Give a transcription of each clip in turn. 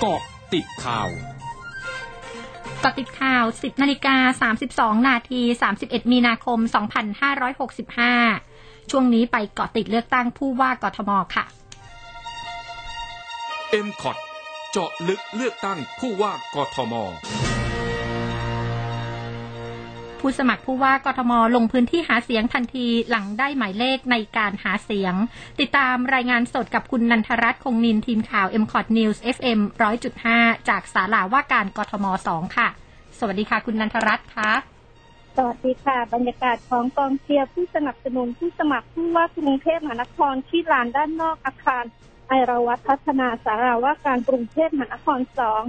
เกาะติดข่าวกาะติดข่าว 10 นาฬิกา 32 นาที 31 มีนาคม 2565 ช่วงนี้ไปเกาะติดเลือกตั้งผู้ว่ากทมค่ะ m c o t เจาะลึกเลือกตั้งผู้ว่ากทม ผู้สมัครผู้ว่ากทมลงพื้นที่หาเสียงทันทีหลังได้หมายเลขในการหาเสียง ติดตามรายงานสดกับคุณนันทรัตน์คงนินทีมข่าว m c o t News FM 100.5 จากศาลาว่าการกทม 2 ค่ะ สวัสดีค่ะ คุณนันทรัตน์คะสวัสดีค่ะ บรรยากาศของกองเชียร์ผู้สนับสนุนผู้สมัครผู้ว่ากรุงเทพมหานครที่ลานด้านนอกอาคารไอราวัตพัฒนาสาราว่าการกรุงเทพมหานครสอง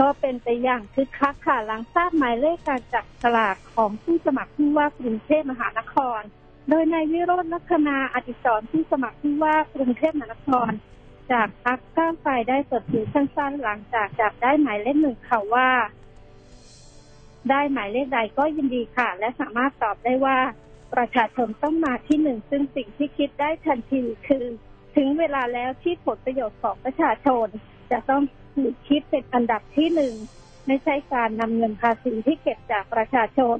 ก็เป็นไปอย่างคึกคักค่ะหลังทราบหมายเลขการจับสลากของผู้สมัครผู้ว่ากรุงเทพมหานคร โดยนายวิโรจน์ลักษณาอดิศรผู้สมัครผู้ว่ากรุงเทพมหานคร จากพรรคก้าวไกลได้เปิดเผยสั้นๆ หลังจากจับได้หมายเลขหนึ่งค่ะว่า ได้หมายเลขใดก็ยินดีค่ะ และสามารถตอบได้ว่า ประชาชนต้องมาที่หนึ่งซึ่งสิ่งที่คิดได้ทันทีคือ ถึงเวลาแล้วที่ผลประโยชน์ของประชาชน จะต้องคิดเป็นอันดับที่หนึ่งไม่ใช่การนำเงินภาษีที่เก็บจากประชาชน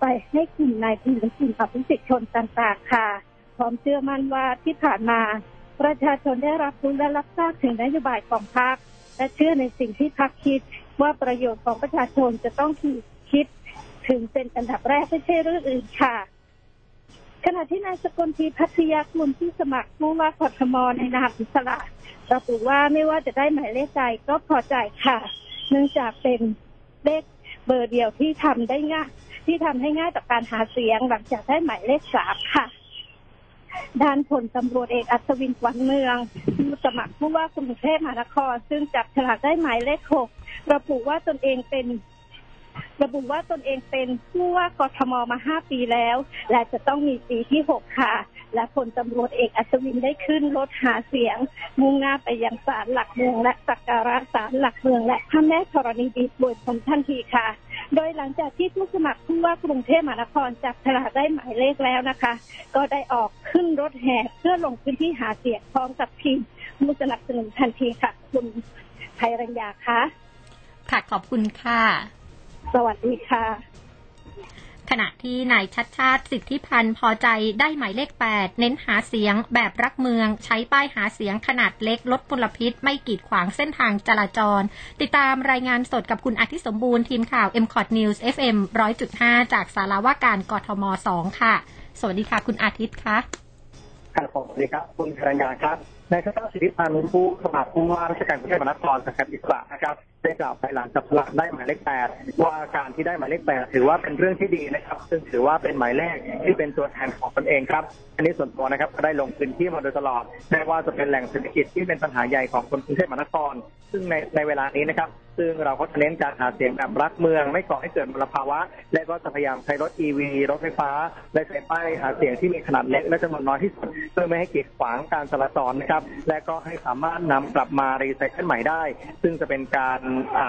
ไปให้กลุ่มนายทุนกลุ่มอภิสิทธิชนต่างๆค่ะ พร้อมเชื่อมั่นว่าที่ผ่านมา ประชาชนได้รับรู้และรับทราบถึงนโยบายของพรรคและเชื่อในสิ่งที่พรรคคิดว่าประโยชน์ของประชาชนจะต้องคิดถึงเป็นอันดับแรกไม่ใช่เรื่องอื่นค่ะ ขณะที่นายสกลทีพัทยาคุณที่สมัครผู้ว่ากทมในนามอิสระระบุว่าไม่ว่าจะได้หมายเลขใดก็พอใจค่ะ เนื่องจากเป็นเลขเบอร์เดียวที่ทำได้ง่ายที่ทำให้ง่ายต่อการหาเสียงหลังจากได้หมายเลขสามค่ะ ด้านผลตำรวจเอกอัศวินวันเมืองผู้สมัครผู้ว่ากรุงเทพมหานคร ซึ่งจับฉลากได้หมายเลขหกระบุว่าตนเองเป็น ระบุว่าตนเองเป็นผู้ว่ากทมมาห้าปีแล้ว และจะต้องมีปีที่หกค่ะ และพลตำรวจเอกอัศวินได้ขึ้นรถหาเสียง มุ่งหน้าไปยังศาลหลักเมืองและสักการะศาลหลักเมือง และพระแม่ธรณีบีบวยผลทันทีค่ะ โดยหลังจากที่ผู้สมัครผู้ว่ากรุงเทพมหานครจับฉลากได้หมายเลขแล้วนะคะ ก็ได้ออกขึ้นรถแห่เพื่อลงพื้นที่หาเสียงพร้อมกับทีมผู้สนับสนุนทันทีค่ะ คุณไทยรัญญาคะค่ะขอบคุณค่ะ สวัสดีค่ะ ขณะที่นายชัดชาติสิทธิพันธ์พอใจได้หมายเลข 8 เน้นหาเสียงแบบรักเมือง ใช้ป้ายหาเสียงขนาดเล็กลดมลพิษ ไม่กีดขวางเส้นทางจราจร ติดตามรายงานสดกับคุณอาทิตย์สมบูรณ์ทีมข่าว m c o t News FM 100.5 จากสาราว่าการกทม 2 ค่ะ สวัสดีค่ะ คุณอาทิตย์คะครับสวัสดีครับ คุณธรรยาครับนายชัดชาติสิทธิพันธ์ผู้สมัครผู้ว่าราชการกรุงเทพมหานครสังกัดอิสระนะครับ ได้กล่าวภายหลังจับสลากได้หมายเลขแปดว่าการที่ได้หมายเลขแปดถือว่าเป็นเรื่องที่ดีนะครับ ซึ่งถือว่าเป็นหมายเลขที่เป็นตัวแทนของตนเองครับอันนี้ส่วนตัวนะครับก็ได้ลงพื้นที่มาโดยตลอดไม่ว่าจะเป็นแหล่งเศรษฐกิจที่เป็นปัญหาใหญ่ของคนกรุงเทพมหานคร ซึ่งในในเวลานี้นะครับ ซึ่งเราก็จะเน้นการหาเสียงแบบรักเมือง ไม่ก่อให้เกิดมลภาวะ และก็จะพยายามใช้รถ EV รถไฟฟ้า และใช้ป้ายหาเสียงที่มีขนาดเล็กและจำนวนน้อยที่สุดเพื่อไม่ให้กีดขวางการจราจรนะครับ และก็ให้สามารถนำกลับมารีไซเคิลใหม่ได้ ซึ่งจะเป็นการ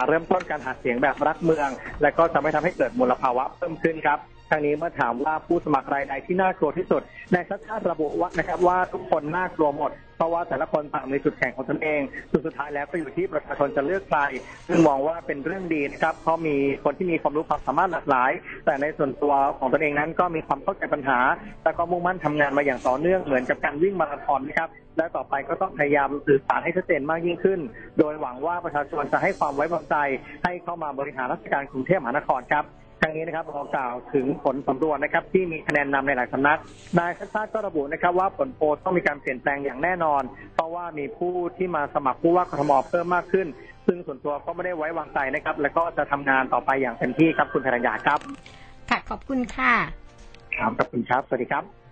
เริ่มต้นการหาเสียงแบบรักเมือง และก็จะไม่ทำให้เกิดมลภาวะเพิ่มขึ้นครับทางนี้เมื่อถามว่าผู้สมัครรายใดที่น่ากลัวที่สุดนายชัดชาติระบุว่านะครับว่าทุกคนน่ากลัวหมดเพราะว่าแต่ละคนต่างมีจุดแข็งของตนเองสุดสุดท้ายแล้วก็อยู่ที่ประชาชนจะเลือกใครซึ่งมองว่าเป็นเรื่องดีนะครับเพราะมีคนที่มีความรู้ความสามารถหลากหลาย แต่ในส่วนตัวของตนเองนั้นก็มีความเข้าใจปัญหา แต่ก็มุ่งมั่นทำงานมาอย่างต่อเนื่องเหมือนกับการวิ่งมาราธอนนะครับและต่อไปก็ต้องพยายามสื่อสารให้ชัดเจนมากยิ่งขึ้น โดยหวังว่าประชาชนจะให้ความไว้วางใจ ให้เข้ามาบริหารราชการกรุงเทพมหานครครับ ทางนี้นะครับขอกล่าวถึงผลสำรวจนะครับ ที่มีคะแนนนำในหลายสำนัก นายชัดชาติก็ระบุนะครับว่าผลโพลต้องมีการเปลี่ยนแปลงอย่างแน่นอน เพราะว่ามีผู้ที่มาสมัครผู้ว่ากทมเพิ่มมากขึ้น ซึ่งส่วนตัวก็ไม่ได้ไว้วางใจนะครับ และก็จะทำงานต่อไปอย่างเต็มที่ครับคุณธนญาครับค่ะขอบคุณค่ะครับขอบคุณครับ สวัสดีครับ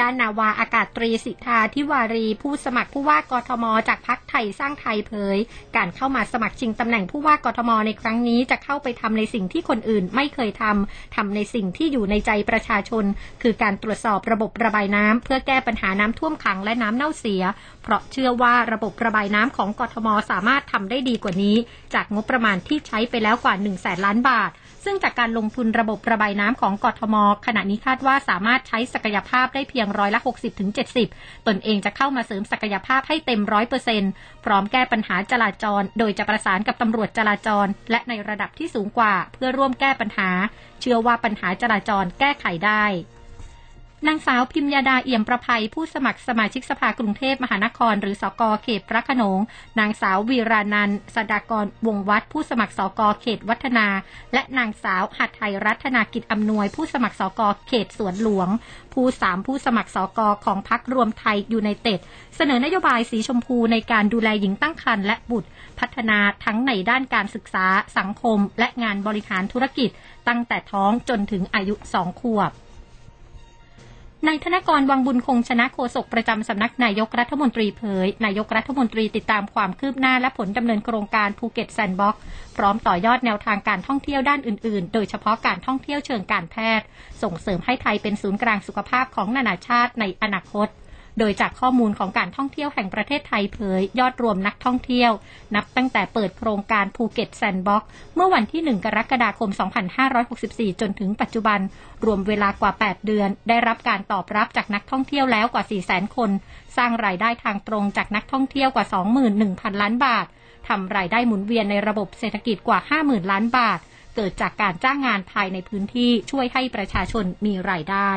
ด้านนาวาอากาศตรีสิทธาทิวารี ผู้สมัครผู้ว่ากทม จากพักไทยสร้างไทยเผย การเข้ามาสมัครชิงตำแหน่งผู้ว่ากทมในครั้งนี้จะเข้าไปทำในสิ่งที่คนอื่นไม่เคยทำทำในสิ่งที่อยู่ในใจประชาชน คือการตรวจสอบระบบระบายน้ำเพื่อแก้ปัญหาน้ำท่วมขังและน้ำเน่าเสีย เพราะเชื่อว่าระบบระบายน้ำของกทม สามารถทำได้ดีกว่านี้ จากงบประมาณที่ใช้ไปแล้วกว่า1แสนล้านบาท ซึ่งจากการลงทุนระบบระบายน้ำของกทม ขณะนี้คาดว่าสามารถใช้ศักยภาพได้เพียงร้อยละ 60-70ตนเองจะเข้ามาเสริมศักยภาพให้เต็มร้อยเปอร์เซ็นต์พร้อมแก้ปัญหาจราจร โดยจะประสานกับตำรวจจราจร และในระดับที่สูงกว่า เพื่อร่วมแก้ปัญหา เชื่อว่าปัญหาจราจรแก้ไขได้ นางสาวพิมยาดาเอี่ยมประภัยผู้สมัครสมาชิกสภากรุงเทพมหานคร หรือสกเขตพระขนง นางสาววีรานันสดากรวงวัดผู้สมัครสกเขตวัฒนา และนางสาวหัตไทยรัตนากิจอำนวย ผู้สมัครสกเขตสวนหลวง ผู้สามผู้สมัครสก.ของพรรครวมไทยยูไนเต็ด เสนอนโยบายสีชมพูในการดูแลหญิงตั้งครรภ์และบุตร พัฒนาทั้งในด้านการศึกษาสังคม และงานบริหารธุรกิจ ตั้งแต่ท้องจนถึงอายุสองขวบ นายธนกรวังบุญคงชนะโฆษกประจำสำนักนายกรัฐมนตรีเผย นายกรัฐมนตรีติดตามความคืบหน้าและผลดำเนินโครงการภูเก็ตแซนด์บ็อกซ์พร้อมต่อยอดแนวทางการท่องเที่ยวด้านอื่นๆ โดยเฉพาะการท่องเที่ยวเชิงการแพทย์ ส่งเสริมให้ไทยเป็นศูนย์กลางสุขภาพของนานาชาติในอนาคต โดยจากข้อมูลของการท่องเที่ยวแห่งประเทศไทยเผย ยอดรวมนักท่องเที่ยว นับตั้งแต่เปิดโครงการภูเก็ตแซนด์บ็อกซ์เมื่อวันที่ 1 กรกฎาคม 2564 จนถึงปัจจุบัน รวมเวลากว่า 8 เดือน ได้รับการตอบรับจากนักท่องเที่ยวแล้วกว่า 400,000 คน สร้างรายได้ทางตรงจากนักท่องเที่ยวกว่า 21,000 ล้านบาททำรายได้หมุนเวียนในระบบเศรษฐกิจกว่า 50,000 ล้านบาท เกิดจากการจ้างงานภายในพื้นที่ช่วยให้ประชาชนมีรายได้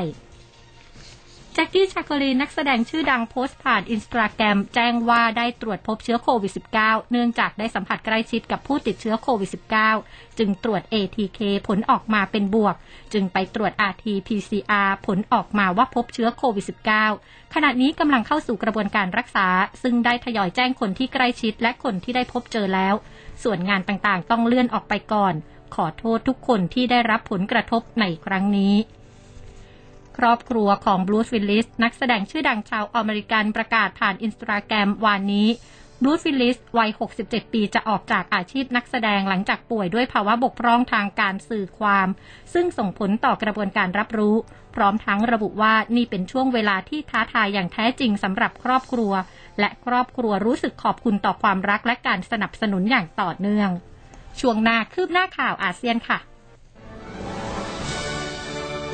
แจ็คกี้ชาคลีนักแสดงชื่อดังโพสต์ผ่านอินสตาแกรมแจ้งว่าได้ตรวจพบเชื้อโควิด -19 เนื่องจากได้สัมผัสใกล้ชิดกับผู้ติดเชื้อโควิด -19 จึงตรวจ ATK ผลออกมาเป็นบวก จึงไปตรวจ RT-PCR ผลออกมาว่าพบเชื้อโควิด -19 ขณะนี้กำลังเข้าสู่กระบวนการรักษา ซึ่งได้ทยอยแจ้งคนที่ใกล้ชิดและคนที่ได้พบเจอแล้ว ส่วนงานต่างๆ ต้องเลื่อนออกไปก่อน ขอโทษทุกคนที่ได้รับผลกระทบในครั้งนี้ ครอบครัวของบรูซ วิลลิสนักแสดงชื่อดังชาวอเมริกันประกาศผ่านอินสตาแกรมวันนี้บรูซ วิลลิสวัย 67 ปีจะออกจากอาชีพนักแสดงหลังจากป่วยด้วยภาวะบกพร่องทางการสื่อความ ซึ่งส่งผลต่อกระบวนการรับรู้ พร้อมทั้งระบุว่านี่เป็นช่วงเวลาที่ท้าทายอย่างแท้จริงสำหรับครอบครัว และครอบครัวรู้สึกขอบคุณต่อความรักและการสนับสนุนอย่างต่อเนื่อง ช่วงหน้าคืบหน้าข่าวอาเซียนค่ะ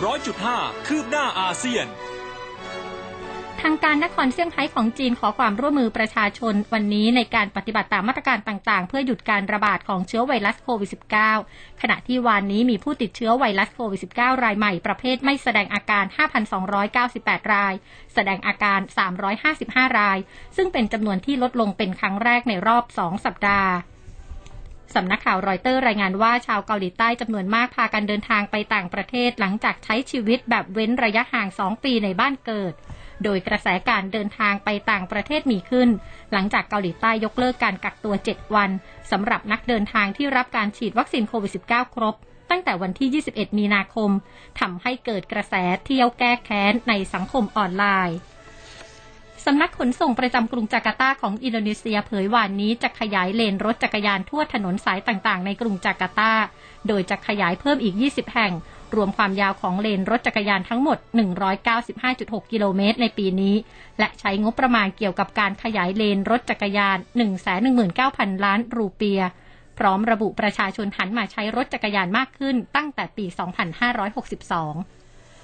ร้อยจุดห้าคืบหน้าอาเซียน ทางการนครเซี่ยงไฮ้ของจีนขอความร่วมมือประชาชนวันนี้ในการปฏิบัติตามมาตรการต่างๆ เพื่อหยุดการระบาดของเชื้อไวรัสโควิด -19 ขณะที่วันนี้มีผู้ติดเชื้อไวรัสโควิด -19 รายใหม่ประเภทไม่แสดงอาการ 5,298 ราย แสดงอาการ 355 ราย ซึ่งเป็นจำนวนที่ลดลงเป็นครั้งแรกในรอบ 2 สัปดาห์ สำนักข่าวรอยเตอร์รายงานว่าชาวเกาหลีใต้จำนวนมากพากันเดินทางไปต่างประเทศหลังจากใช้ชีวิตแบบเว้นระยะห่าง 2 ปีในบ้านเกิด โดยกระแสการเดินทางไปต่างประเทศมีขึ้น หลังจากเกาหลีใต้ยกเลิกการกักตัว 7 วันสำหรับนักเดินทางที่รับการฉีดวัคซีนโควิด -19 ครบ ตั้งแต่วันที่ 21 มีนาคมทำให้เกิดกระแสเที่ยวแก้แค้นในสังคมออนไลน์ สำนักขนส่งประจำกรุงจาการ์ตาของอินโดนีเซียเผยวันนี้จะขยายเลนรถจักรยานทั่วถนนสายต่างๆ ในกรุงจาการ์ตา โดยจะขยายเพิ่มอีก 20 แห่ง รวมความยาวของเลนรถจักรยานทั้งหมด 195.6 กิโลเมตรในปีนี้ และใช้งบประมาณเกี่ยวกับการขยายเลนรถจักรยาน 119,000 ล้านรูเปีย พร้อมระบุประชาชนหันมาใช้รถจักรยานมากขึ้นตั้งแต่ปี 2562